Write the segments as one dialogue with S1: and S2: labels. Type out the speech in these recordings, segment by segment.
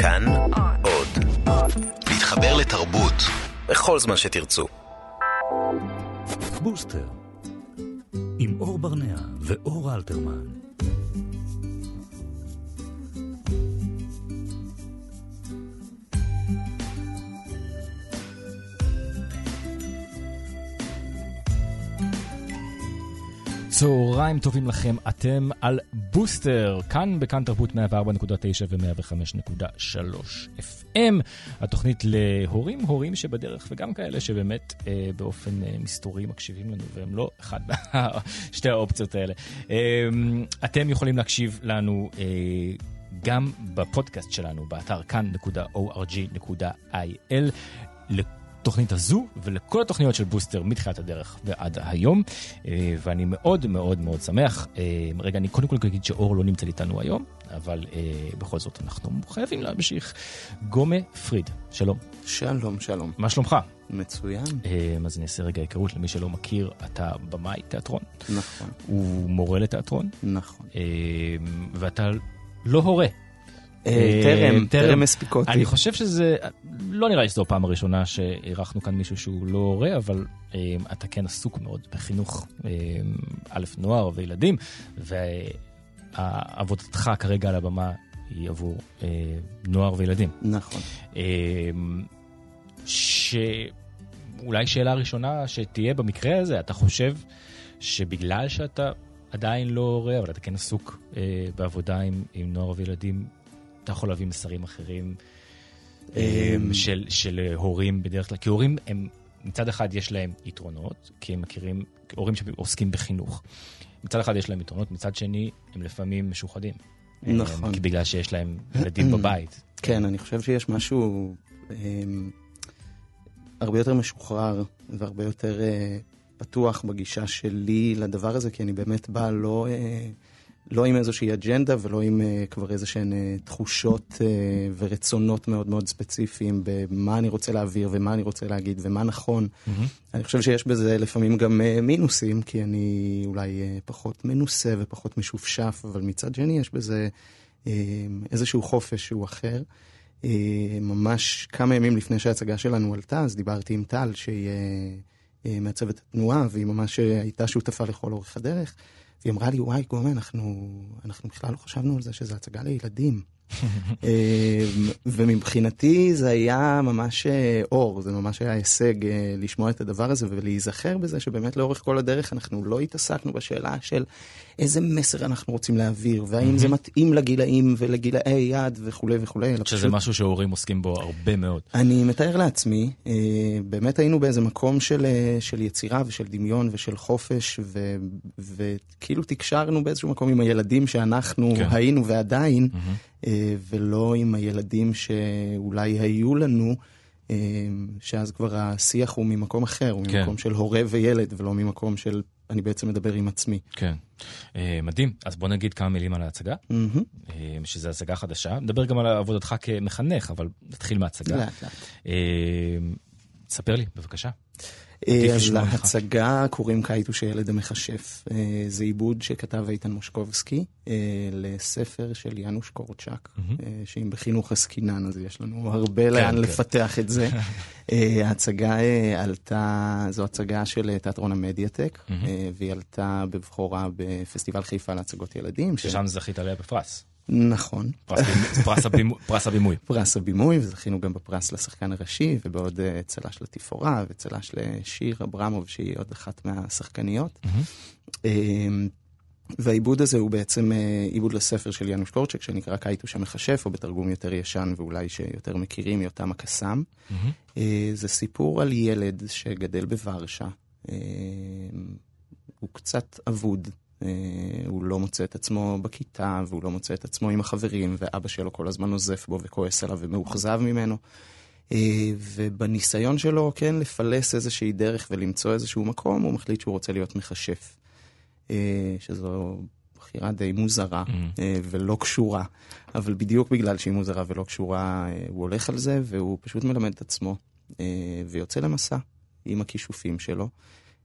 S1: כאן עוד. להתחבר לתרבות בכל זמן שתרצו.
S2: בוסטר, עם אור ברנע ואור אלתרמן. צהריים טובים לכם, אתם על בוסטר, כאן בכאן תרבות 104.9 ו-105.3 FM, התוכנית להורים, הורים שבדרך וגם כאלה שבאמת אה, באופן אה, מסתורי מקשיבים לנו והם לא אחד משתי האופציות האלה. אה, אתם יכולים להקשיב לנו אה, גם בפודקאסט שלנו, באתר כאן.org.il. לתוכנית הזו ולכל התוכניות של בוסטר מתחילת הדרך ועד היום, אה, ואני מאוד מאוד מאוד שמח. אה, רגע, אני קודם כל אגיד שאור לא נמצא איתנו היום, אבל אה, בכל זאת אנחנו חייבים להמשיך. גומה פריד, שלום.
S3: שלום, שלום.
S2: מה שלומך?
S3: מצוין.
S2: אז אני אעשה רגע היכרות למי שלא מכיר, אתה במאי תיאטרון.
S3: נכון.
S2: הוא מורה לתיאטרון.
S3: נכון.
S2: ואתה לא הורה.
S3: טרם, טרם הספיק אותי.
S2: אני חושב שזה, לא נראה לי שזו הפעם הראשונה שאירחנו כאן מישהו שהוא לא הורה, אבל אתה כן עסוק מאוד בחינוך, א', נוער וילדים, ועבודתך כרגע על הבמה היא עבור נוער וילדים.
S3: נכון.
S2: שאולי שאלה ראשונה שתהיה במקרה הזה, אתה חושב שבגלל שאתה עדיין לא הורה, אבל אתה כן עסוק בעבודה עם, עם נוער וילדים, אתה יכול להביא מסרים אחרים של, של הורים בדרך כלל, כי הורים הם, מצד אחד יש להם יתרונות, כי הם מכירים, הורים שעוסקים בחינוך. מצד אחד יש להם יתרונות, מצד שני הם לפעמים משוחדים.
S3: נכון.
S2: כי בגלל שיש להם ילדים בבית.
S3: כן, אני חושב שיש משהו הם, הרבה יותר משוחרר והרבה יותר uh, פתוח בגישה שלי לדבר הזה, כי אני באמת בא לא... Uh, לא עם איזושהי אג'נדה ולא עם uh, כבר איזשהן uh, תחושות uh, ורצונות מאוד מאוד ספציפיים במה אני רוצה להעביר ומה אני רוצה להגיד ומה נכון. Mm-hmm. אני חושב שיש בזה לפעמים גם uh, מינוסים, כי אני אולי uh, פחות מנוסה ופחות משופשף, אבל מצד שני יש בזה uh, איזשהו חופש שהוא אחר. Uh, ממש כמה ימים לפני שההצגה שלנו עלתה, אז דיברתי עם טל, שהיא uh, uh, מעצבת התנועה, והיא ממש הייתה שותפה לכל אורך הדרך. והיא אמרה לי, וואי, גומה, אנחנו, אנחנו בכלל לא חשבנו על זה שזו הצגה לילדים. ומבחינתי זה היה ממש אור, זה ממש היה הישג לשמוע את הדבר הזה ולהיזכר בזה שבאמת לאורך כל הדרך אנחנו לא התעסקנו בשאלה של איזה מסר אנחנו רוצים להעביר, והאם זה מתאים לגילאים ולגילאי יד וכולי וכולי.
S2: שזה פשוט... משהו שהורים עוסקים בו הרבה מאוד.
S3: אני מתאר לעצמי, באמת היינו באיזה מקום של, של יצירה ושל דמיון ושל חופש, ו, וכאילו תקשרנו באיזשהו מקום עם הילדים שאנחנו כן. היינו ועדיין. Mm-hmm. ולא עם הילדים שאולי היו לנו, שאז כבר השיח הוא ממקום אחר, הוא כן. ממקום של הורה וילד, ולא ממקום של אני בעצם מדבר עם עצמי.
S2: כן, מדהים. אז בוא נגיד כמה מילים על ההצגה, mm-hmm. שזו הצגה חדשה. נדבר גם על עבודתך כמחנך, אבל נתחיל מההצגה.
S3: לאט לאט.
S2: ספר לי, בבקשה.
S3: אז להצגה קוראים קייטוש ילד המכשף. זה עיבוד שכתב איתן מושקובסקי לספר של יאנוש קורצ'אק, שאם בחינוך עסקינן אז יש לנו הרבה לאן לפתח את זה. ההצגה עלתה, זו הצגה של תיאטרון המדיאטק, והיא עלתה בבכורה בפסטיבל חיפה להצגות ילדים.
S2: ששם זכית עליה בפרס.
S3: נכון.
S2: פרס הבימוי.
S3: פרס הבימוי, וזכינו גם בפרס לשחקן הראשי, ובעוד צל"ש לתפאורה, וצל"ש לשיר אברמוב, שהיא עוד אחת מהשחקניות. והעיבוד הזה הוא בעצם עיבוד לספר של יאנוש קורצ'ק, שנקרא קייטוש המכשף, או בתרגום יותר ישן, ואולי שיותר מכירים, יותם הקסאם. זה סיפור על ילד שגדל בוורשה. הוא קצת אבוד. Uh, הוא לא מוצא את עצמו בכיתה, והוא לא מוצא את עצמו עם החברים, ואבא שלו כל הזמן נוזף בו וכועס עליו ומאוכזב ממנו. Uh, ובניסיון שלו, כן, לפלס איזושהי דרך ולמצוא איזשהו מקום, הוא מחליט שהוא רוצה להיות מכשף. Uh, שזו בחירה די מוזרה mm. uh, ולא קשורה, אבל בדיוק בגלל שהיא מוזרה ולא קשורה, הוא הולך על זה, והוא פשוט מלמד את עצמו, ויוצא למסע עם הכישופים שלו.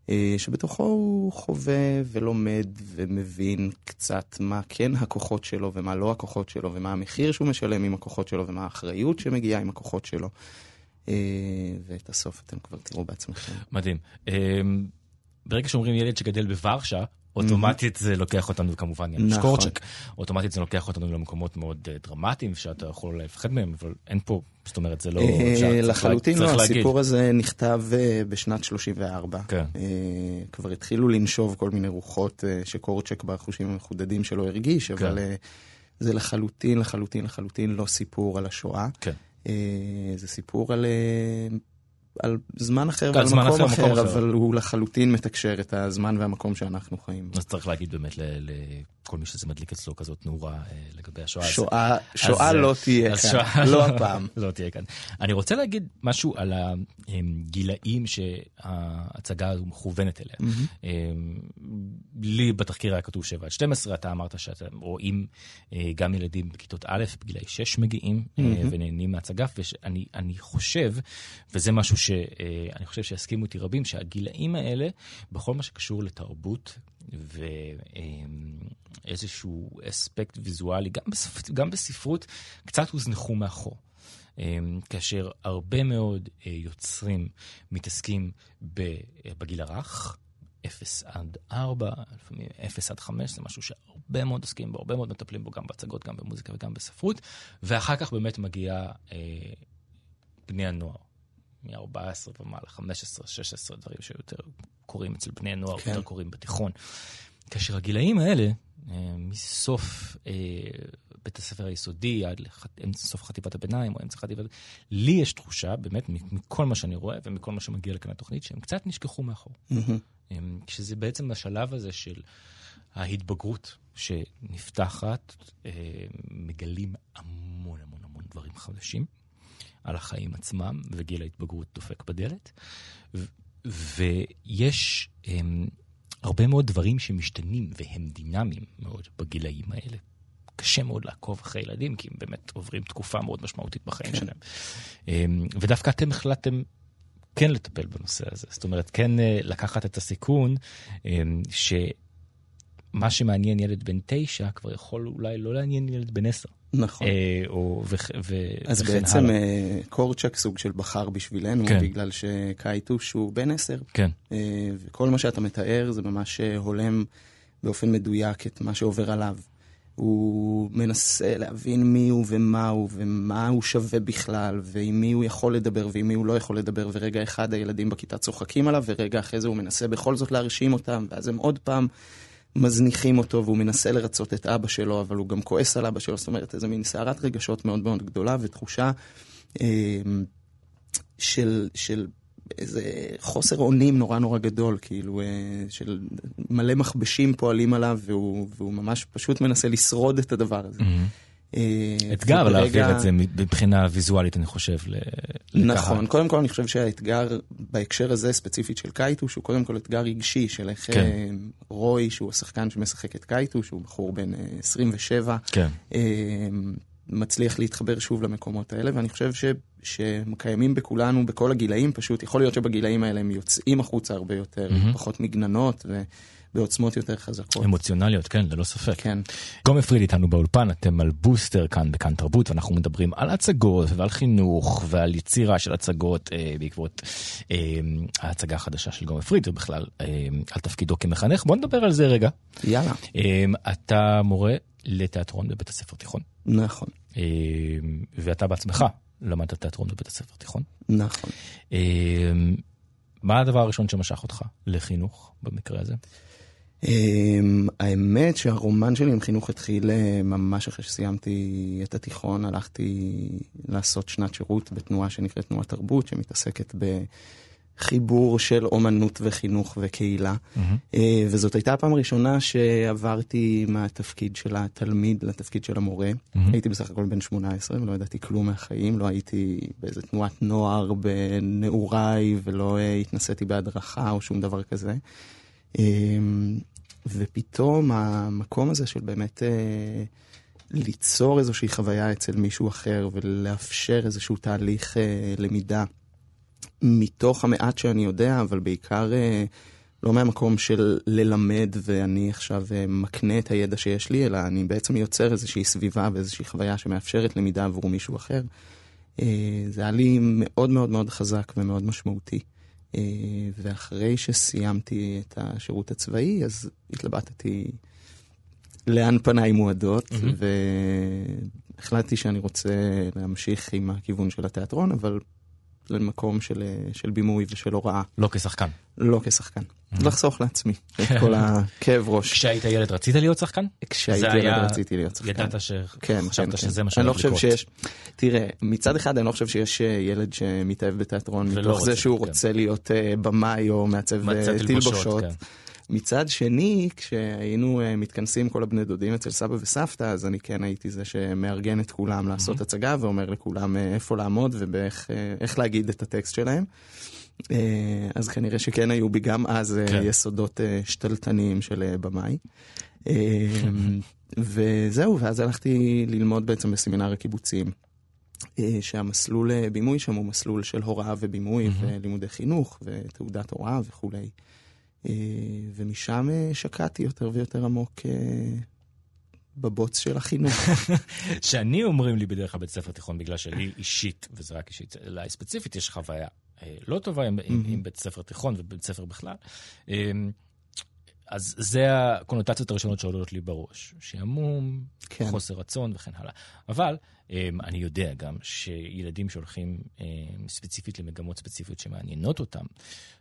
S3: אה, שבתוכו הוא חווה ולומד ומבין קצת מה כן הכוחות שלו ומה לא הכוחות שלו ומה המחיר שהוא משלם עם הכוחות שלו ומה האחריות שמגיעה עם הכוחות שלו. אה, ואת הסוף אתם כבר תראו בעצמכם.
S2: מדהים. אה, ברגע שאומרים ילד שגדל בוורשה, אוטומטית זה לוקח אותנו כמובן, נכון. שקורצ'ק, אוטומטית זה לוקח אותנו למקומות מאוד אה, דרמטיים שאתה יכול לפחד מהם, אבל אין פה, זאת אומרת, זה לא...
S3: אה, לחלוטין לא, הסיפור הזה נכתב אה, בשנת 34. כן. כבר התחילו לנשוב כל מיני רוחות שקורצ'ק בחושים המחודדים שלו הרגיש, כן. אבל זה לחלוטין, לחלוטין, לחלוטין לא סיפור על השואה. כן. זה סיפור על על זמן אחר ועל מקום אחר, אחר, אחר, אבל הוא לחלוטין מתקשר את הזמן והמקום שאנחנו חיים.
S2: אז צריך להגיד באמת לכל מי שזה מדליק אצלו כזאת נורה אה, לגבי השואה.
S3: שואה, שואה אז, לא תהיה כאן, שואה, לא הפעם.
S2: לא תהיה כאן. אני רוצה להגיד משהו על הגילאים שההצגה הזו מכוונת אליה. Mm-hmm. לי בתחקיר היה כתוב 7 עד 12, אתה אמרת שאתם רואים אה, גם ילדים בכיתות א', בגילאי 6 מגיעים mm-hmm. ונהנים מההצגה, ואני חושב, וזה משהו שאני אה, חושב שיסכימו איתי רבים, שהגילאים האלה, בכל מה שקשור לתרבות ואיזשהו אספקט ויזואלי, גם, בספ... גם בספרות, קצת הוזנחו מאחור. כאשר הרבה מאוד יוצרים מתעסקים בגיל הרך, 0 עד 4, לפעמים 0 עד 5, זה משהו שהרבה מאוד עוסקים בו, הרבה מאוד מטפלים בו גם בהצגות, גם במוזיקה וגם בספרות, ואחר כך באמת מגיע אה, בני הנוער. מ-14 ומעלה, 15, 16, דברים שיותר קורים אצל בני הנוער, כן. יותר קורים בתיכון. כאשר הגילאים האלה, אה, מסוף אה, בית הספר היסודי עד לסוף חטיבת הביניים או אמצע חטיבת... לי יש תחושה, באמת, מכל מה שאני רואה ומכל מה שמגיע לכאן לתוכנית, שהם קצת נשכחו מאחור. Mm-hmm. שזה בעצם השלב הזה של ההתבגרות שנפתחת, אה, מגלים המון המון המון דברים חדשים. על החיים עצמם, וגיל ההתבגרות דופק בדלת. ו- ויש הם, הרבה מאוד דברים שמשתנים והם דינמיים מאוד בגילאים האלה. קשה מאוד לעקוב אחרי ילדים, כי הם באמת עוברים תקופה מאוד משמעותית בחיים כן. שלהם. הם, ודווקא אתם החלטתם כן לטפל בנושא הזה. זאת אומרת, כן אה, לקחת את הסיכון ש... מה שמעניין ילד בן תשע כבר יכול אולי לא לעניין ילד בן עשר.
S3: נכון. אה,
S2: או, ו, ו,
S3: אז בעצם אה, קורצ'ק סוג של בחר בשבילנו, כן. בגלל שקייטוש הוא בן עשר.
S2: כן.
S3: אה, וכל מה שאתה מתאר זה ממש הולם באופן מדויק את מה שעובר עליו. הוא מנסה להבין מי הוא ומה הוא ומה הוא שווה בכלל, ועם מי הוא יכול לדבר ועם מי הוא לא יכול לדבר, ורגע אחד הילדים בכיתה צוחקים עליו, ורגע אחרי זה הוא מנסה בכל זאת להרשים אותם, ואז הם עוד פעם מזניחים אותו והוא מנסה לרצות את אבא שלו, אבל הוא גם כועס על אבא שלו, זאת אומרת, איזה מין סערת רגשות מאוד מאוד גדולה ותחושה אה, של, של איזה חוסר אונים נורא נורא גדול, כאילו, אה, של מלא מכבשים פועלים עליו, והוא, והוא ממש פשוט מנסה לשרוד את הדבר הזה. Mm-hmm.
S2: אה, אתגר להעביר את זה מבחינה ויזואלית, אני חושב, לקהל.
S3: נכון, קודם כל אני חושב שהאתגר בהקשר הזה ספציפית של קייטו, שהוא קודם כל אתגר רגשי של איך כן. אה, רוי, שהוא השחקן שמשחק את קייטו, שהוא בחור בן 27, אה, כן. מצליח להתחבר שוב למקומות האלה, ואני חושב ש, שקיימים בכולנו, בכל הגילאים, פשוט יכול להיות שבגילאים האלה הם יוצאים החוצה הרבה יותר, mm-hmm. פחות מגננות. ו... בעוצמות יותר חזקות.
S2: אמוציונליות, כן, ללא ספק.
S3: כן.
S2: גום הפריד איתנו באולפן, אתם על בוסטר כאן בכאן תרבות, ואנחנו מדברים על הצגות ועל חינוך ועל יצירה של הצגות אה, בעקבות אה, ההצגה החדשה של גום הפריד, ובכלל אה, על תפקידו כמחנך. בוא נדבר על זה רגע.
S3: יאללה.
S2: אה, אתה מורה לתיאטרון בבית הספר תיכון.
S3: נכון. אה,
S2: ואתה בעצמך למדת תיאטרון בבית הספר תיכון.
S3: נכון. אה,
S2: מה הדבר הראשון שמשך אותך לחינוך במקרה הזה?
S3: Um, האמת שהרומן שלי עם חינוך התחיל אה, ממש אחרי שסיימתי את התיכון, הלכתי לעשות שנת שירות בתנועה שנקראת תנועת תרבות, שמתעסקת בחיבור של אומנות וחינוך וקהילה. Mm-hmm. וזאת הייתה הפעם הראשונה שעברתי מהתפקיד של התלמיד לתפקיד של המורה. Mm-hmm. הייתי בסך הכל בן 18 ולא ידעתי כלום מהחיים, לא הייתי באיזה תנועת נוער בנעוריי ולא uh, התנסיתי בהדרכה או שום דבר כזה. ופתאום המקום הזה של באמת אה, ליצור איזושהי חוויה אצל מישהו אחר ולאפשר איזשהו תהליך אה, למידה מתוך המעט שאני יודע, אבל בעיקר אה, לא מהמקום של ללמד ואני עכשיו אה, מקנה את הידע שיש לי, אלא אני בעצם יוצר איזושהי סביבה ואיזושהי חוויה שמאפשרת למידה עבור מישהו אחר. אה, זה היה לי מאוד מאוד מאוד חזק ומאוד משמעותי. אה, ואחרי שסיימתי את השירות הצבאי, אז התלבטתי לאן פניי מועדות, mm-hmm. והחלטתי שאני רוצה להמשיך עם הכיוון של התיאטרון, אבל למקום של, של בימוי ושל הוראה.
S2: לא כשחקן.
S3: לא כשחקן. Mm-hmm. לחסוך לעצמי את כל הכאב ראש.
S2: כשהיית ילד רצית להיות שחקן?
S3: כשהייתי ילד היה... רציתי להיות שחקן.
S2: ידעת שחשבת כן, כן, כן. שזה
S3: כן.
S2: מה שהולך
S3: לא לקרות. שיש... תראה, מצד אחד אני לא חושב שיש אה, ילד שמתאהב בתיאטרון מתוך זה שהוא כן. רוצה להיות uh, במאי או מעצב אה, תלבושות. כן. מצד שני, כשהיינו uh, מתכנסים כל הבני דודים אצל סבא וסבתא, אז אני כן הייתי זה שמארגן את כולם לעשות mm-hmm. הצגה ואומר לכולם uh, איפה לעמוד ואיך uh, להגיד את הטקסט שלהם. אז כנראה שכן היו בי גם אז כן. יסודות שתלטניים של במאי. Uh, וזהו, ואז הלכתי ללמוד בעצם בסמינר הקיבוצים. שהמסלול בימוי שם הוא מסלול של הוראה ובימוי mm-hmm. ולימודי חינוך ותעודת הוראה וכולי. אה, ומשם אה, שקעתי יותר ויותר עמוק אה, בבוץ של החינוך.
S2: שאני אומרים לי בדרך כלל בית ספר תיכון, בגלל שלי אישית, וזה רק אישית, אליי ספציפית, יש חוויה לא טובה עם, עם, עם בית ספר תיכון ובית ספר בכלל. אז זה הקונוטציות הראשונות שעולות לי בראש. שעמום, כן. חוסר רצון וכן הלאה. אבל אמ, אני יודע גם שילדים שהולכים אמ, ספציפית למגמות ספציפיות שמעניינות אותם,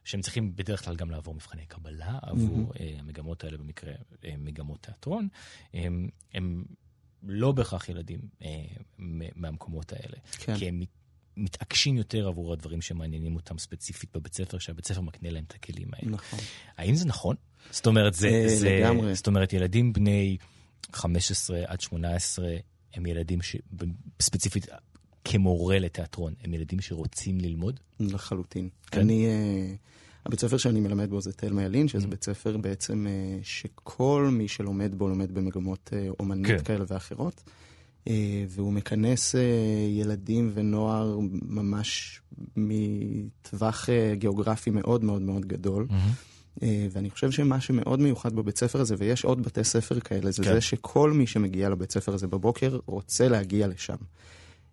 S2: שהם צריכים בדרך כלל גם לעבור מבחני קבלה עבור mm-hmm. המגמות האלה, במקרה אה, מגמות תיאטרון, הם, הם לא בהכרח ילדים אה, מהמקומות האלה. כן. כי הם מתעקשים יותר עבור הדברים שמעניינים אותם ספציפית בבית ספר, שהבית ספר מקנה להם את הכלים האלה.
S3: נכון.
S2: האם זה נכון? זאת אומרת, זה, זה, לגמרי. זאת אומרת, ילדים בני 15 עד 18 הם ילדים שספציפית כמורה לתיאטרון, הם ילדים שרוצים ללמוד?
S3: לחלוטין. כן. אני, uh, הבית ספר שאני מלמד בו זה תל מיילין, שזה mm. בית ספר בעצם uh, שכל מי שלומד בו לומד במגמות אומנית כן. כאלה ואחרות. והוא מכנס ילדים ונוער ממש מטווח גיאוגרפי מאוד מאוד מאוד גדול. Mm-hmm. אה, ואני חושב שמה שמאוד מיוחד בבית ספר הזה, ויש עוד בתי ספר כאלה, זה כן. זה שכל מי שמגיע לבית ספר הזה בבוקר רוצה להגיע לשם.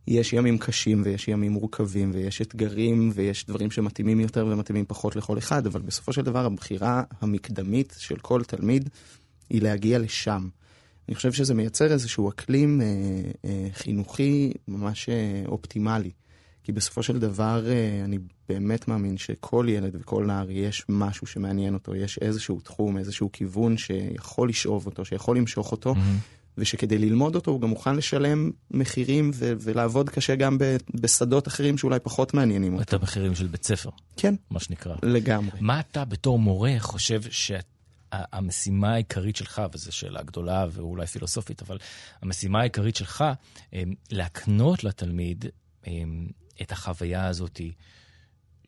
S3: יש ימים קשים ויש ימים מורכבים ויש אתגרים ויש דברים שמתאימים יותר ומתאימים פחות לכל אחד, אבל בסופו של דבר הבחירה המקדמית של כל תלמיד היא להגיע לשם. אני חושב שזה מייצר איזשהו אקלים אה, אה, חינוכי ממש אה, אופטימלי. כי בסופו של דבר אה, אני באמת מאמין שכל ילד וכל נער יש משהו שמעניין אותו, יש איזשהו תחום, איזשהו כיוון שיכול לשאוב אותו, שיכול למשוך אותו, mm-hmm. ושכדי ללמוד אותו הוא גם מוכן לשלם מחירים ו- ולעבוד קשה גם ב- בשדות אחרים שאולי פחות מעניינים אותו.
S2: את המחירים של בית ספר.
S3: כן.
S2: מה שנקרא.
S3: לגמרי.
S2: מה אתה בתור מורה חושב שהמשימה העיקרית שלך, וזו שאלה גדולה ואולי פילוסופית, אבל המשימה העיקרית שלך, אה, להקנות לתלמיד אה, את החוויה הזאת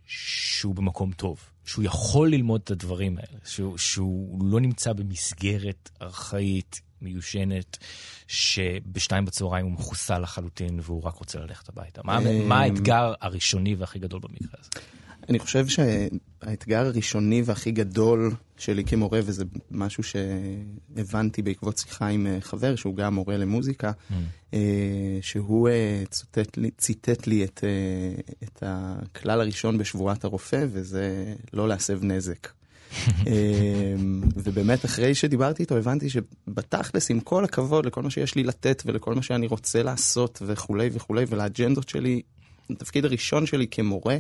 S2: שהוא במקום טוב, שהוא יכול ללמוד את הדברים האלה, שהוא, שהוא לא נמצא במסגרת ארכאית, מיושנת, שבשתיים בצהריים הוא מחוסל לחלוטין והוא רק רוצה ללכת הביתה. מה, מה האתגר הראשוני והכי גדול במקרה הזה?
S3: אני חושב שהאתגר הראשוני והכי גדול שלי כמורה, וזה משהו שהבנתי בעקבות שיחה עם אה, חבר, שהוא גם מורה למוזיקה, mm. אה, שהוא אה, ציטט לי, ציטט לי את, את הכלל הראשון בשבועת הרופא, וזה לא להסב נזק. ובאמת אחרי שדיברתי איתו הבנתי שבתכלס עם כל הכבוד לכל מה שיש לי לתת ולכל מה שאני רוצה לעשות וכולי וכולי ולאג'נדות שלי, התפקיד הראשון שלי כמורה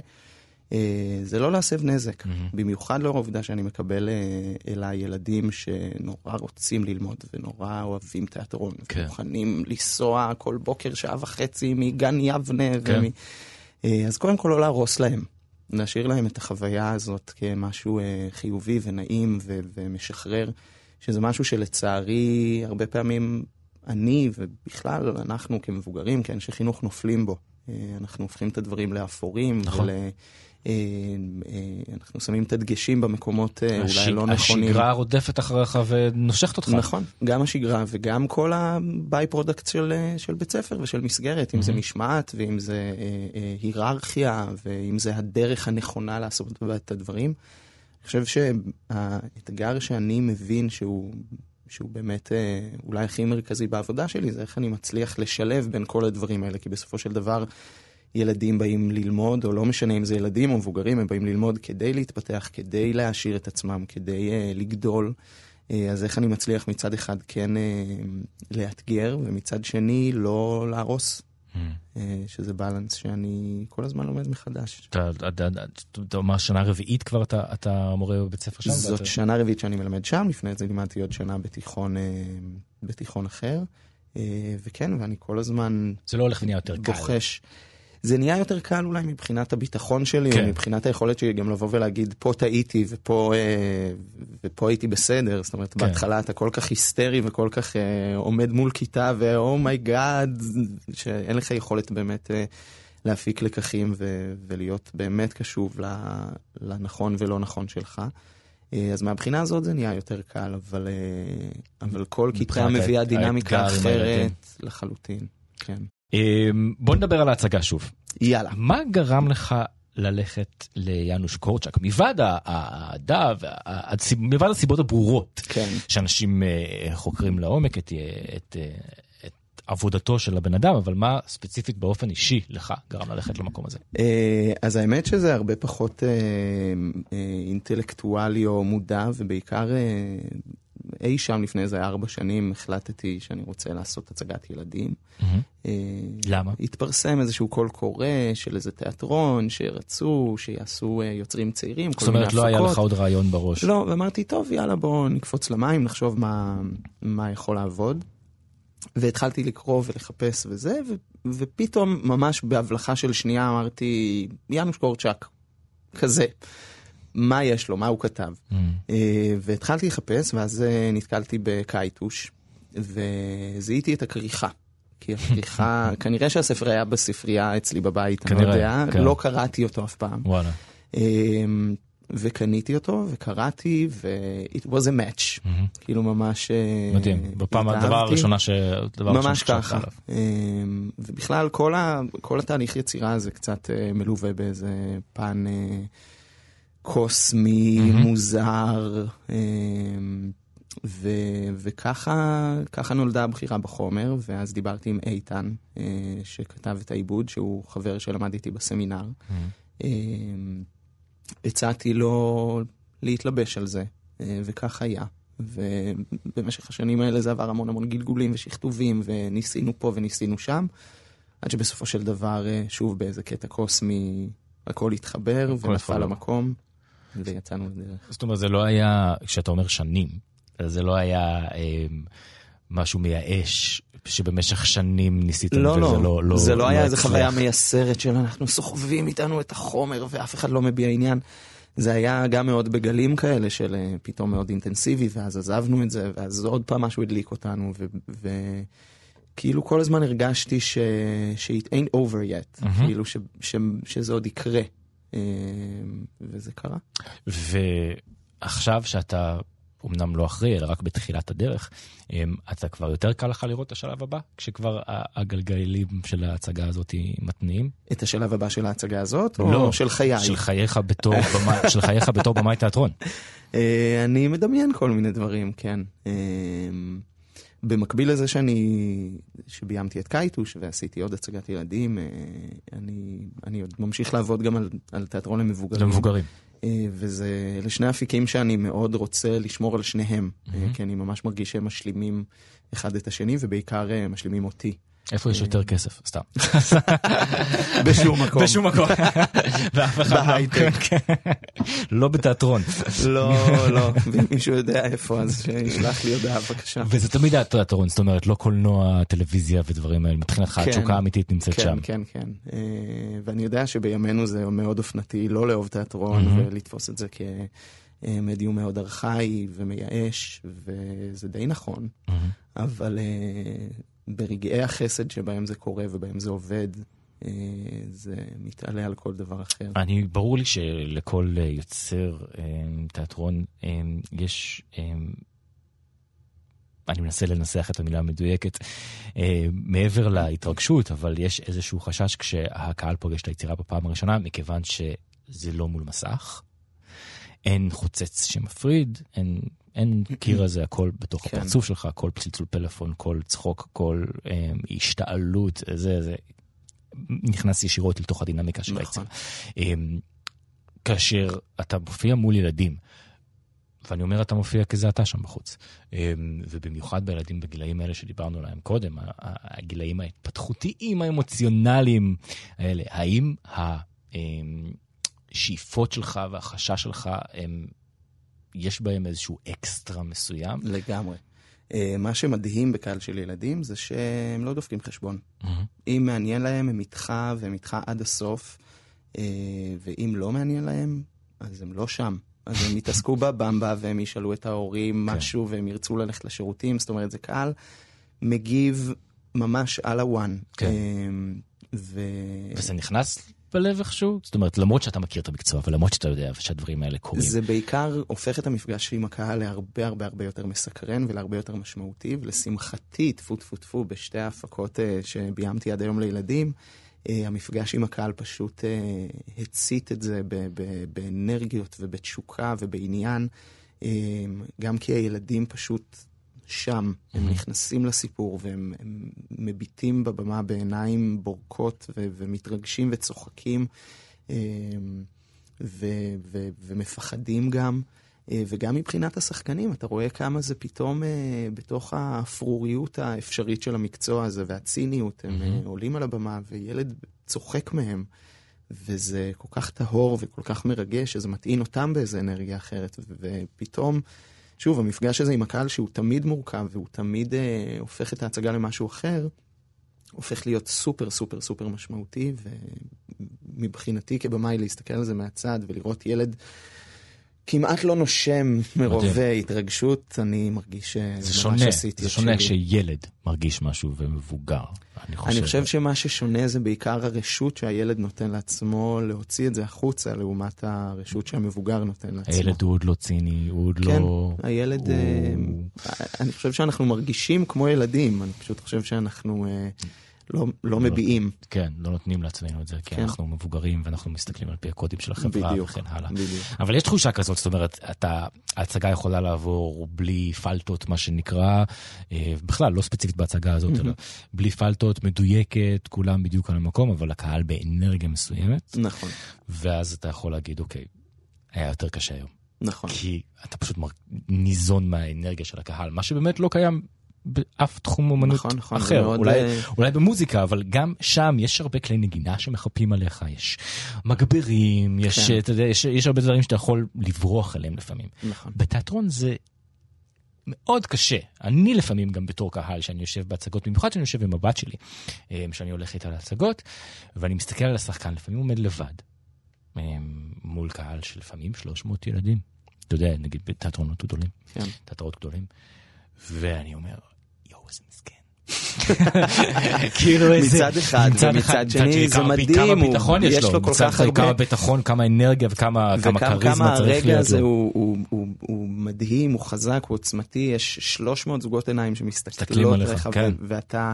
S3: זה לא להסב נזק, mm-hmm. במיוחד לאור העובדה שאני מקבל אה, אליי ילדים שנורא רוצים ללמוד ונורא אוהבים תיאטרון, כן. ומוכנים לנסוע כל בוקר שעה וחצי מגן יבנה. כן. ומ... אה, אז קודם כל לא להרוס להם, להשאיר להם את החוויה הזאת כמשהו חיובי ונעים ו- ומשחרר, שזה משהו שלצערי הרבה פעמים אני ובכלל אנחנו כמבוגרים, כאנשי חינוך נופלים בו. אנחנו הופכים את הדברים לאפורים. נכון. ול... אה, אה, אנחנו שמים את הדגשים במקומות אה, הש... אולי לא נכונים.
S2: השגרה רודפת אחריך ונושכת אותך.
S3: נכון, גם השגרה וגם כל ה by-product של, של בית ספר ושל מסגרת, אם mm-hmm. זה משמעת ואם זה היררכיה ואם זה הדרך הנכונה לעשות את הדברים. אני חושב שהאתגר שאני מבין שהוא, שהוא באמת אולי הכי מרכזי בעבודה שלי, זה איך אני מצליח לשלב בין כל הדברים האלה, כי בסופו של דבר ילדים באים ללמוד, או לא משנה אם זה ילדים או מבוגרים, הם באים ללמוד כדי להתפתח, כדי להעשיר את עצמם, כדי uh, לגדול. Uh, אז איך אני מצליח מצד אחד כן uh, לאתגר, ומצד שני לא להרוס. Mm. שזה בלנס שאני כל הזמן לומד מחדש.
S2: אתה אומר שנה רביעית כבר אתה מורה בבית ספר שם?
S3: זאת שנה רביעית שאני מלמד שם, לפני זה לימדתי עוד שנה בתיכון אחר. וכן, ואני כל הזמן...
S2: זה לא הולך ונהיה יותר
S3: קל. בוחש. זה נהיה יותר קל אולי מבחינת הביטחון שלי, כן. או מבחינת היכולת שלי גם לבוא ולהגיד, פה טעיתי ופה, אה, ופה הייתי בסדר. זאת אומרת, כן. בהתחלה אתה כל כך היסטרי וכל כך אה, עומד מול כיתה, ו oh my god, oh שאין לך יכולת באמת אה, להפיק לקחים ו- ולהיות באמת קשוב לנכון ולא נכון שלך. אה, אז מהבחינה הזאת זה נהיה יותר קל, אבל, אה, אבל כל כיתה מביאה דינמיקה אחרת לחלוטין. כן.
S2: אמ, בוא נדבר על ההצגה שוב.
S3: יאללה.
S2: מה גרם לך ללכת ליאנוש קורצ'אק, מלבד האהדה, מלבד הסיבות הברורות,
S3: כן.
S2: שאנשים אה, חוקרים לעומק את, את, את עבודתו של הבן אדם, אבל מה ספציפית באופן אישי לך גרם ללכת למקום הזה?
S3: אה, אז האמת שזה הרבה פחות אה, אינטלקטואלי או מודע, ובעיקר אי שם לפני איזה ארבע שנים החלטתי שאני רוצה לעשות הצגת ילדים.
S2: Mm-hmm. למה?
S3: התפרסם איזשהו קול קורא של איזה תיאטרון שרצו שיעשו אה, יוצרים צעירים,
S2: זאת אומרת לא היה לך עוד רעיון בראש.
S3: לא, ואמרתי טוב יאללה בוא נקפוץ למים נחשוב מה, מה יכול לעבוד. והתחלתי לקרוא ולחפש וזה, ו- ופתאום ממש בהבלחה של שנייה אמרתי יאנוש קורצ'אק, כזה. מה יש לו, מה הוא כתב. Mm. אה, והתחלתי לחפש, ואז אה, נתקלתי בקייטוש, וזיהיתי את הכריכה. כי הכריכה, כנראה שהספר היה בספרייה אצלי בבית, אני לא יודע, כן. לא קראתי אותו אף פעם.
S2: וואלה.
S3: אמ, וקניתי אותו, וקראתי, ו-it was a match. Mm-hmm. כאילו ממש...
S2: אה, מדהים, בפעם הדבר הראשונה ש...
S3: ממש ככה. אמ, ובכלל, כל, ה... כל התהליך יצירה הזה קצת מלווה באיזה פן... קוסמי, mm-hmm. מוזר, אמ, ו, וככה נולדה הבחירה בחומר, ואז דיברתי עם איתן, אה, שכתב את העיבוד, שהוא חבר שלמד איתי בסמינר. Mm-hmm. הצעתי לו להתלבש על זה, אה, וכך היה. ובמשך השנים האלה זה עבר המון המון גלגולים ושכתובים, וניסינו פה וניסינו שם, עד שבסופו של דבר, אה, שוב באיזה קטע קוסמי, הכל התחבר ונפל למקום. ויצאנו לדרך.
S2: זאת אומרת, זה לא היה, כשאתה אומר שנים, זה לא היה אה, משהו מייאש, שבמשך שנים ניסית,
S3: לא, לא, לא, לא, זה לא, לא היה איזה חוויה מייסרת של אנחנו סוחבים איתנו את החומר ואף אחד לא מביע עניין. זה היה גם מאוד בגלים כאלה של אה, פתאום מאוד אינטנסיבי, ואז עזבנו את זה, ואז עוד פעם משהו הדליק אותנו, וכאילו כל הזמן הרגשתי ש... ש- it ain't over yet, mm-hmm. כאילו ש... ש... שזה עוד יקרה. אה, וזה קרה.
S2: ועכשיו שאתה אמנם לא אחרי, אלא רק בתחילת הדרך, אה, אתה כבר יותר קל לך לראות את השלב הבא, כשכבר הגלגלים של ההצגה הזאת מתניעים?
S3: את השלב הבא של ההצגה הזאת, או לא, של חיי?
S2: של חייך בתור, במאי, של חייך בתור במאי תיאטרון.
S3: אה, אני מדמיין כל מיני דברים, כן. במקביל לזה שאני, שביימתי את קייטוש ועשיתי עוד הצגת ילדים, אה, אני, אני עוד ממשיך לעבוד גם על, על תיאטרון למבוגרים.
S2: למבוגרים.
S3: אה, וזה, אלה שני אפיקים שאני מאוד רוצה לשמור על שניהם, mm-hmm. כי אני ממש מרגיש שהם משלימים אחד את השני, ובעיקר משלימים אותי.
S2: איפה יש יותר כסף? סתם.
S3: בשום מקום.
S2: בשום מקום. ואף אחד לא. בהייטק. לא בתיאטרון.
S3: לא, לא. ואם מישהו יודע איפה, אז שישלח לי הודעה בבקשה.
S2: וזה תמיד התיאטרון, זאת אומרת, לא קולנוע, טלוויזיה ודברים האלה. מבחינתך כן. התשוקה האמיתית נמצאת
S3: כן,
S2: שם.
S3: כן, כן, כן. ואני יודע שבימינו זה מאוד אופנתי לא לאהוב תיאטרון ולתפוס את זה כמדיום מאוד ארכאי ומייאש, וזה די נכון. אבל ברגעי החסד שבהם זה קורה ובהם זה עובד, אה, זה מתעלה על כל דבר אחר.
S2: אני, ברור לי שלכל יוצר אה, תיאטרון אה, יש... אני מנסה לנסח את המילה המדויקת, מעבר להתרגשות, אבל יש איזשהו חשש כשהקהל פוגש את היצירה בפעם הראשונה, מכיוון שזה לא מול מסך, אין חוצץ שמפריד, אין, אין קיר הזה, הכל בתוך כן. הפרצוף שלך, כל צלצול פלאפון, כל צחוק, כל אה, השתעלות, זה, זה נכנס ישירות לתוך הדינמיקה של נכון. אה, כאשר אתה מופיע מול ילדים, ואני אומר, אתה מופיע כי זה אתה שם בחוץ. אמ, ובמיוחד בילדים בגילאים האלה שדיברנו עליהם קודם, הגילאים ההתפתחותיים, האמוציונליים האלה, האם השאיפות שלך והחשש שלך, הם, יש בהם איזשהו אקסטרה מסוים?
S3: לגמרי. אה, מה שמדהים בקהל של ילדים זה שהם לא דופקים חשבון. Mm-hmm. אם מעניין להם, הם איתך והם איתך עד הסוף, אה, ואם לא מעניין להם, אז הם לא שם. אז הם יתעסקו בבמבה והם ישאלו את ההורים כן. משהו והם ירצו ללכת לשירותים, זאת אומרת, זה קהל מגיב ממש על הוואן. כן. אמ,
S2: ו... וזה נכנס בלב איכשהו? זאת אומרת, למרות שאתה מכיר את המקצוע ולמרות שאתה יודע שהדברים האלה קורים.
S3: זה בעיקר הופך את המפגש עם הקהל להרבה הרבה הרבה יותר מסקרן ולהרבה יותר משמעותי, ולשמחתי, טפו טפו טפו, בשתי ההפקות אה, שביימתי עד היום לילדים, אה, המפגש עם הקהל פשוט אה, הצית את זה באנרגיות ובתשוקה ובעניין, גם כי הילדים פשוט שם, הם mm-hmm. נכנסים לסיפור והם מביטים בבמה בעיניים בורקות ו- ומתרגשים וצוחקים ו- ו- ומפחדים גם. אה, וגם מבחינת השחקנים, אתה רואה כמה זה פתאום אה, בתוך האפרוריות האפשרית של המקצוע הזה והציניות, הם mm-hmm. עולים על הבמה וילד צוחק מהם, וזה כל כך טהור וכל כך מרגש, שזה מטעין אותם באיזה אנרגיה אחרת, ופתאום, שוב, המפגש הזה עם הקהל שהוא תמיד מורכב והוא תמיד אה, הופך את ההצגה למשהו אחר, הופך להיות סופר סופר סופר משמעותי, ומבחינתי כבמאי להסתכל על זה מהצד ולראות ילד כמעט לא נושם מרוב התרגשות, אני מרגיש
S2: שממש עשיתי זה שונה כשילד מרגיש משהו ומבוגר.
S3: אני חושב, אני חושב שמה ששונה זה בעיקר הרשות שהילד נותן לעצמו להוציא את זה החוצה, לעומת הרשות שהמבוגר נותן לעצמו.
S2: הילד הוא עוד לא ציני, הוא עוד
S3: כן,
S2: לא...
S3: כן, הילד... הוא... אה, אני חושב שאנחנו מרגישים כמו ילדים, אני פשוט חושב שאנחנו... אה, לא, לא מביעים.
S2: כן, לא נותנים לעצמנו את זה, כי כן. אנחנו מבוגרים ואנחנו מסתכלים על פי הקודים של החברה בדיוק, וכן הלאה. בדיוק. אבל יש תחושה כזאת, זאת אומרת, אתה, ההצגה יכולה לעבור בלי פלטות, מה שנקרא, אה, בכלל, לא ספציפית בהצגה הזאת, אלא בלי פלטות, מדויקת, כולם בדיוק על המקום, אבל הקהל באנרגיה מסוימת.
S3: נכון.
S2: ואז אתה יכול להגיד, אוקיי, היה יותר קשה היום.
S3: נכון.
S2: כי אתה פשוט ניזון מהאנרגיה של הקהל, מה שבאמת לא קיים באף תחום אומנות נכון, נכון, אחר, מאוד... אולי, אה, אולי במוזיקה, אבל גם שם יש הרבה כלי נגינה שמחפים עליך, יש מגברים, יש, כן. אתה יודע, יש, יש הרבה דברים שאתה יכול לברוח עליהם לפעמים.
S3: נכון.
S2: בתיאטרון זה מאוד קשה. אני לפעמים גם בתור קהל, שאני יושב בהצגות, במיוחד שאני יושב עם הבת שלי, אה, שאני הולך איתה להצגות, ואני מסתכל על השחקן, לפעמים הוא עומד לבד, אה, מול קהל של לפעמים 300 ילדים. אתה יודע, נגיד בתיאטרונות גדולים, כן. תיאטרות גדולים. ואני אומר, איזה מסכן.
S3: כאילו איזה... מצד אחד, ומצד שני זה מדהים, כמה
S2: ביטחון יש לו, כל כך הרבה... כמה ביטחון, כמה אנרגיה וכמה כריזמה צריך להיות
S3: לו. הוא מדהים, הוא חזק, הוא עוצמתי, יש 300 זוגות עיניים שמסתכלות עליך, כן. ואתה...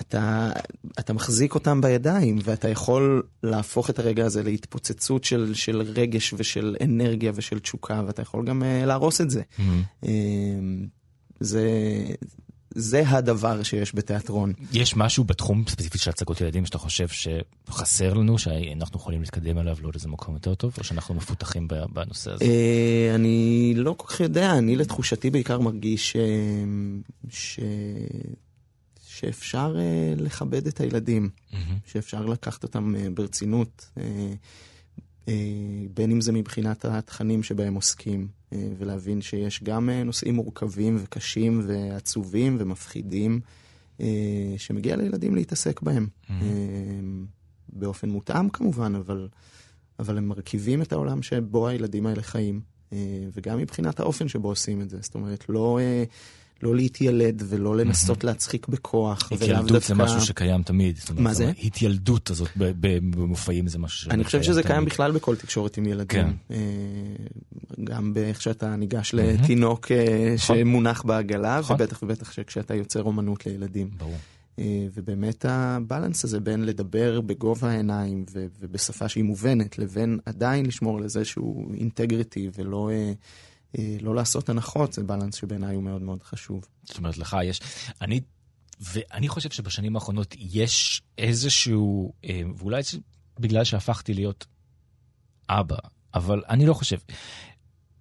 S3: אתה, אתה מחזיק אותם בידיים, ואתה יכול להפוך את הרגע הזה להתפוצצות של, של רגש ושל אנרגיה ושל תשוקה, ואתה יכול גם uh, להרוס את זה. Mm-hmm. זה, זה הדבר שיש בתיאטרון.
S2: יש משהו בתחום ספציפי של הצגות ילדים שאתה חושב שחסר לנו, שאנחנו יכולים להתקדם עליו לעוד איזה מקום יותר טוב, או שאנחנו מפותחים בנושא הזה?
S3: אה, אני לא כל כך יודע, אני לתחושתי בעיקר מרגיש אה, ש... שאפשר אה, לכבד את הילדים, שאפשר לקחת אותם ברצינות. אה, בין אם זה מבחינת התכנים שבהם עוסקים, אה, ולהבין שיש גם אה, נושאים מורכבים וקשים ועצובים ומפחידים, שמגיע לילדים להתעסק בהם. Mm-hmm. באופן מותאם כמובן, אבל, אבל הם מרכיבים את העולם שבו הילדים האלה חיים, וגם מבחינת האופן שבו עושים את זה. זאת אומרת, לא... לא להתיילד ולא לנסות להצחיק בכוח.
S2: התיילדות זה משהו שקיים תמיד. מה זה? התיילדות הזאת במופעים זה משהו
S3: שקיים אני חושב שזה קיים בכלל בכל תקשורת עם ילדים. כן. אה, גם באיך שאתה ניגש לתינוק אה, נכון. שמונח בעגלה, נכון. ובטח ובטח שכשאתה יוצר אומנות לילדים. ברור. ובאמת הבלנס הזה בין לדבר בגובה העיניים ובשפה שהיא מובנת, לבין עדיין לשמור על איזשהו אינטגריטי ולא... לא לעשות הנחות, זה בלנס שבעיניי הוא מאוד מאוד חשוב.
S2: זאת אומרת, לך יש... אני ואני חושב שבשנים האחרונות יש איזשהו, אה, ואולי זה בגלל שהפכתי להיות אבא, אבל אני לא חושב.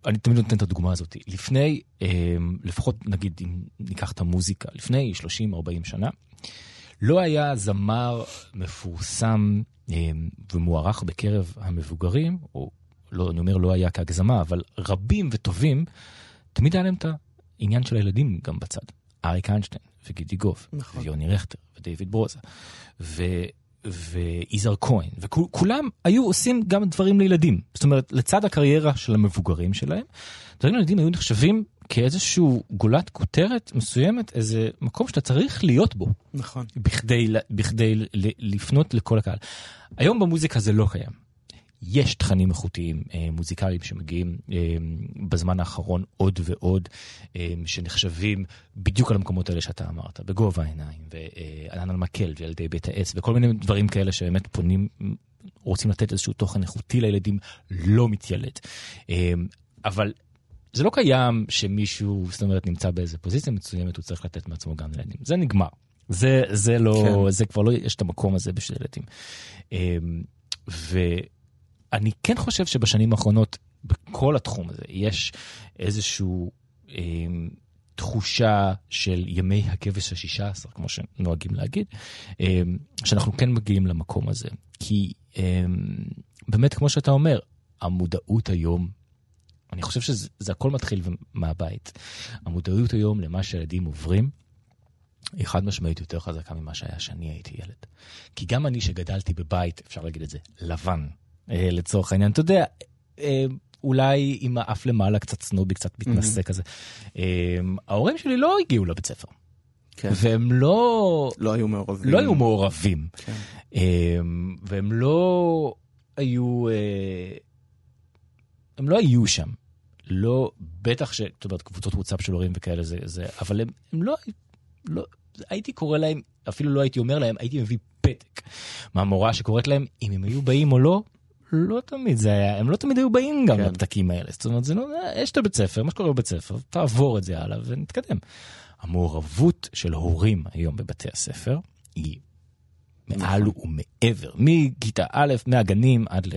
S2: אני תמיד נותן את הדוגמה הזאת. לפני, אה, לפחות נגיד אם ניקח את המוזיקה, לפני 30-40 שנה, לא היה זמר מפורסם אה, ומוערך בקרב המבוגרים, או לא, אני אומר לא היה כהגזמה, אבל רבים וטובים, תמיד היה להם את העניין של הילדים גם בצד. אריק איינשטיין, וגידי גוף, נכון. ויוני רכטר, ודייוויד ברוזה, ו... ויזהר כהן, וכולם היו עושים גם דברים לילדים. זאת אומרת, לצד הקריירה של המבוגרים שלהם, דברים לילדים היו נחשבים כאיזשהו גולת כותרת מסוימת, איזה מקום שאתה צריך להיות בו.
S3: נכון.
S2: בכדי, בכדי לפנות לכל הקהל. היום במוזיקה זה לא קיים. יש תכנים איכותיים אה, מוזיקליים שמגיעים אה, בזמן האחרון עוד ועוד, אה, שנחשבים בדיוק על המקומות האלה שאתה אמרת, בגובה העיניים, וענן על מקל וילדי בית העץ, וכל מיני דברים כאלה שבאמת פונים, רוצים לתת איזשהו תוכן איכותי לילדים, לא מתיילד. אבל זה לא קיים שמישהו, זאת אומרת, נמצא באיזה פוזיציה מסוימת, הוא צריך לתת מעצמו גם לילדים. זה נגמר. זה, זה לא, כן. זה כבר לא, יש את המקום הזה בשביל ילדים. ו... אני כן חושב שבשנים האחרונות, בכל התחום הזה, יש איזושהי אה, תחושה של ימי הכבש השישה עשר, כמו שנוהגים להגיד, אה, שאנחנו כן מגיעים למקום הזה. כי אה, באמת, כמו שאתה אומר, המודעות היום, אני חושב שזה הכל מתחיל מהבית. המודעות היום למה שהילדים עוברים, היא חד משמעית יותר חזקה ממה שהיה כשאני הייתי ילד. כי גם אני שגדלתי בבית, אפשר להגיד את זה, לבן, לצורך העניין. אתה יודע, אה, אולי עם האף למעלה, קצת סנובי, קצת מתנשא כזה. אה, ההורים שלי לא הגיעו לבית ספר. כן. והם לא...
S3: לא היו מעורבים.
S2: לא היו מעורבים. כן. והם לא היו... הם לא היו שם. לא, בטח ש... זאת אומרת, קבוצות וואטסאפ של הורים וכאלה זה... זה אבל הם, הם לא, לא... הייתי קורא להם, אפילו לא הייתי אומר להם, הייתי מביא פתק מהמורה שקוראת להם, אם הם היו באים או לא, לא תמיד זה היה, הם לא תמיד היו באים גם כן. לפתקים האלה. זאת אומרת, זה לא, יש את הבית ספר, מה שקורה בבית ספר, תעבור את זה הלאה ונתקדם. המעורבות של הורים היום בבתי הספר היא מעל. ומעבר, מכיתה א', מהגנים עד ל...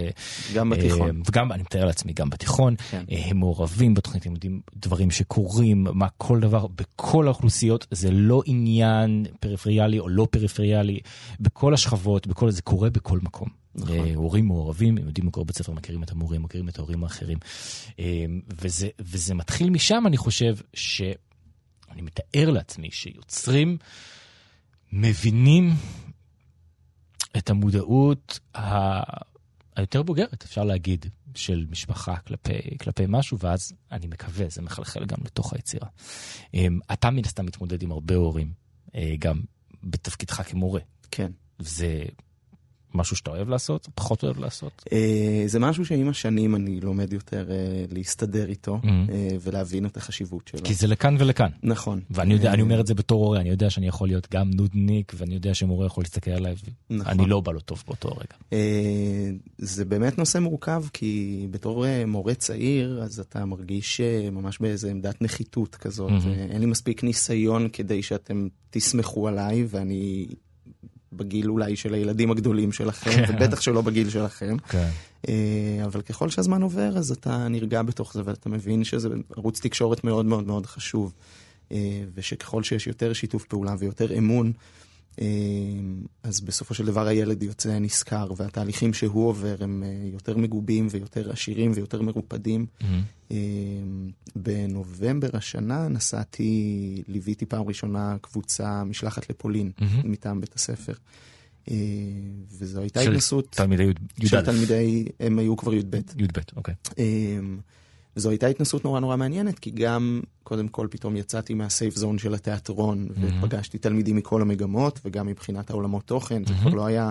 S3: גם בתיכון. אה,
S2: וגם, אני מתאר לעצמי, גם בתיכון. כן. אה, הם מעורבים בתוכנית, הם יודעים דברים שקורים, מה כל דבר, בכל האוכלוסיות, זה לא עניין פריפריאלי או לא פריפריאלי, בכל השכבות, בכל, זה קורה בכל מקום. נכון. אה, הורים מעורבים, הם יודעים לקרוא בית ספר, מכירים את המורים, מכירים את ההורים האחרים. וזה, וזה מתחיל משם, אני חושב, שאני מתאר לעצמי שיוצרים מבינים את המודעות ה... היותר בוגרת, אפשר להגיד, של משפחה כלפי, כלפי משהו, ואז אני מקווה, זה מחלחל גם לתוך היצירה. אמ, אתה מן הסתם מתמודד עם הרבה הורים, אה, גם בתפקידך כמורה.
S3: כן.
S2: זה משהו שאתה אוהב לעשות, פחות אוהב לעשות?
S3: אה, זה משהו שעם השנים אני לומד יותר אה, להסתדר איתו mm-hmm. אה, ולהבין את החשיבות שלו.
S2: כי זה לכאן ולכאן.
S3: נכון.
S2: ואני יודע, אני אומר את זה בתור הורה, אני יודע שאני יכול להיות גם נודניק, ואני יודע שמורה יכול להסתכל עליי, נכון. אני לא בא לו טוב באותו רגע.
S3: זה באמת נושא מורכב, כי בתור מורה צעיר, אז אתה מרגיש ממש באיזה עמדת נחיתות כזאת. Mm-hmm. אין לי מספיק ניסיון כדי שאתם תסמכו עליי, ואני בגיל אולי של הילדים הגדולים שלכם, כן. ובטח שלא בגיל שלכם. כן. אה, אבל ככל שהזמן עובר, אז אתה נרגע בתוך זה, ואתה מבין שזה ערוץ תקשורת מאוד מאוד מאוד חשוב. אה, ושככל שיש יותר שיתוף פעולה ויותר אמון, אז בסופו של דבר הילד יוצא נשכר, והתהליכים שהוא עובר הם אה, יותר מגובים ויותר עשירים ויותר מרופדים. Mm-hmm. בנובמבר השנה נסעתי, ליוויתי פעם ראשונה קבוצה, משלחת לפולין, mm-hmm. מטעם בית הספר. וזו הייתה התנסות...
S2: תלמידי י"א.
S3: של תלמידי, הם היו כבר י"ב.
S2: י"ב, אוקיי.
S3: זו הייתה התנסות נורא נורא מעניינת, כי גם, קודם כל, פתאום יצאתי מהסייף זון של התיאטרון, mm-hmm. ופגשתי תלמידים מכל המגמות, וגם מבחינת העולמות תוכן, mm-hmm. זה כבר לא היה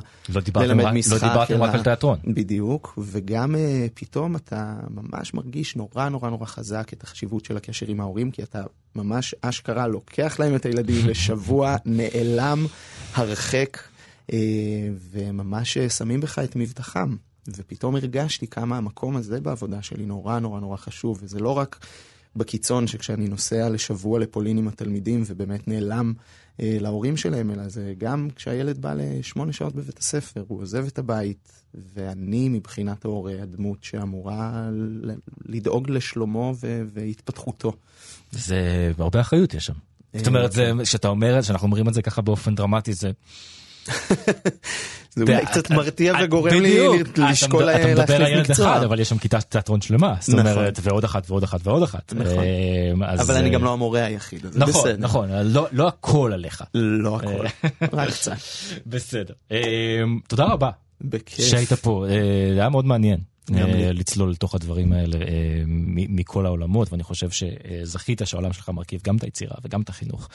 S2: לא ללמד רק, משחק. לא דיברתם אלא... רק על תיאטרון.
S3: בדיוק, וגם uh, פתאום אתה ממש מרגיש נורא נורא נורא חזק את החשיבות של הקשר עם ההורים, כי אתה ממש אשכרה לוקח להם את הילדים לשבוע, נעלם, הרחק, uh, וממש שמים בך את מבטחם. ופתאום הרגשתי כמה המקום הזה בעבודה שלי נורא נורא נורא חשוב, וזה לא רק בקיצון שכשאני נוסע לשבוע לפולין עם התלמידים ובאמת נעלם אה, להורים שלהם, אלא זה גם כשהילד בא לשמונה שעות בבית הספר, הוא עוזב את הבית, ואני מבחינת ההורה הדמות שאמורה לדאוג לשלומו והתפתחותו.
S2: זה הרבה אחריות יש שם. זאת אומרת, כשאתה אומר, שאנחנו אומרים את זה ככה באופן דרמטי, זה
S3: זה אולי קצת מרתיע וגורם לי לשקול להחליף מקצוע. אתה מדבר על ילד אחד,
S2: אבל יש שם כיתת תיאטרון שלמה, זאת נכון. אומרת, ועוד אחת ועוד אחת ועוד אחת.
S3: נכון. אה, אבל אני גם לא המורה היחיד, אז
S2: נכון, בסדר. נכון, לא, לא הכל עליך.
S3: לא הכל, אה, רק קצת.
S2: בסדר. אה, תודה רבה. בכיף. שהיית פה, זה היה מאוד מעניין. לצלול לתוך הדברים האלה מכל העולמות, ואני חושב שזכית שהעולם שלך מרכיב גם את היצירה וגם את החינוך.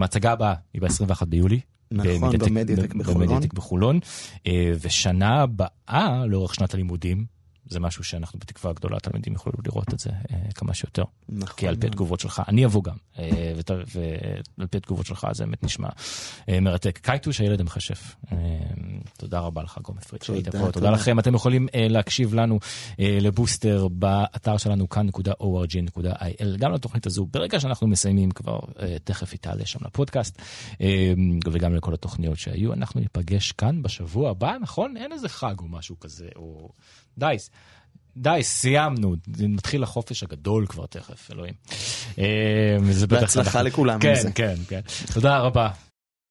S2: ההצגה הבאה היא ב-21 ביולי,
S3: נכון, במדיאטק בחולון. במדיאטק
S2: בחולון. אה, ושנה הבאה, לאורך שנת הלימודים, זה משהו שאנחנו בתקווה גדולה, התלמידים יוכלו לראות את זה אה, כמה שיותר. נכון. כי על פי התגובות שלך, אני אבוא גם, אה, ועל פי התגובות שלך זה באמת נשמע אה, מרתק. קייטוש, הילד המכשף. תודה רבה לך, גומי פריד, שהיית פה. תודה לכם. אתם יכולים להקשיב לנו לבוסטר באתר שלנו כאן.org.il, גם לתוכנית הזו. ברגע שאנחנו מסיימים כבר, תכף היא תעלה שם לפודקאסט, וגם לכל התוכניות שהיו. אנחנו ניפגש כאן בשבוע הבא, נכון? אין איזה חג או משהו כזה, או... די, די, סיימנו, מתחיל החופש הגדול כבר תכף, אלוהים.
S3: אה, בהצלחה לכולם.
S2: כן, כן, כן. תודה רבה.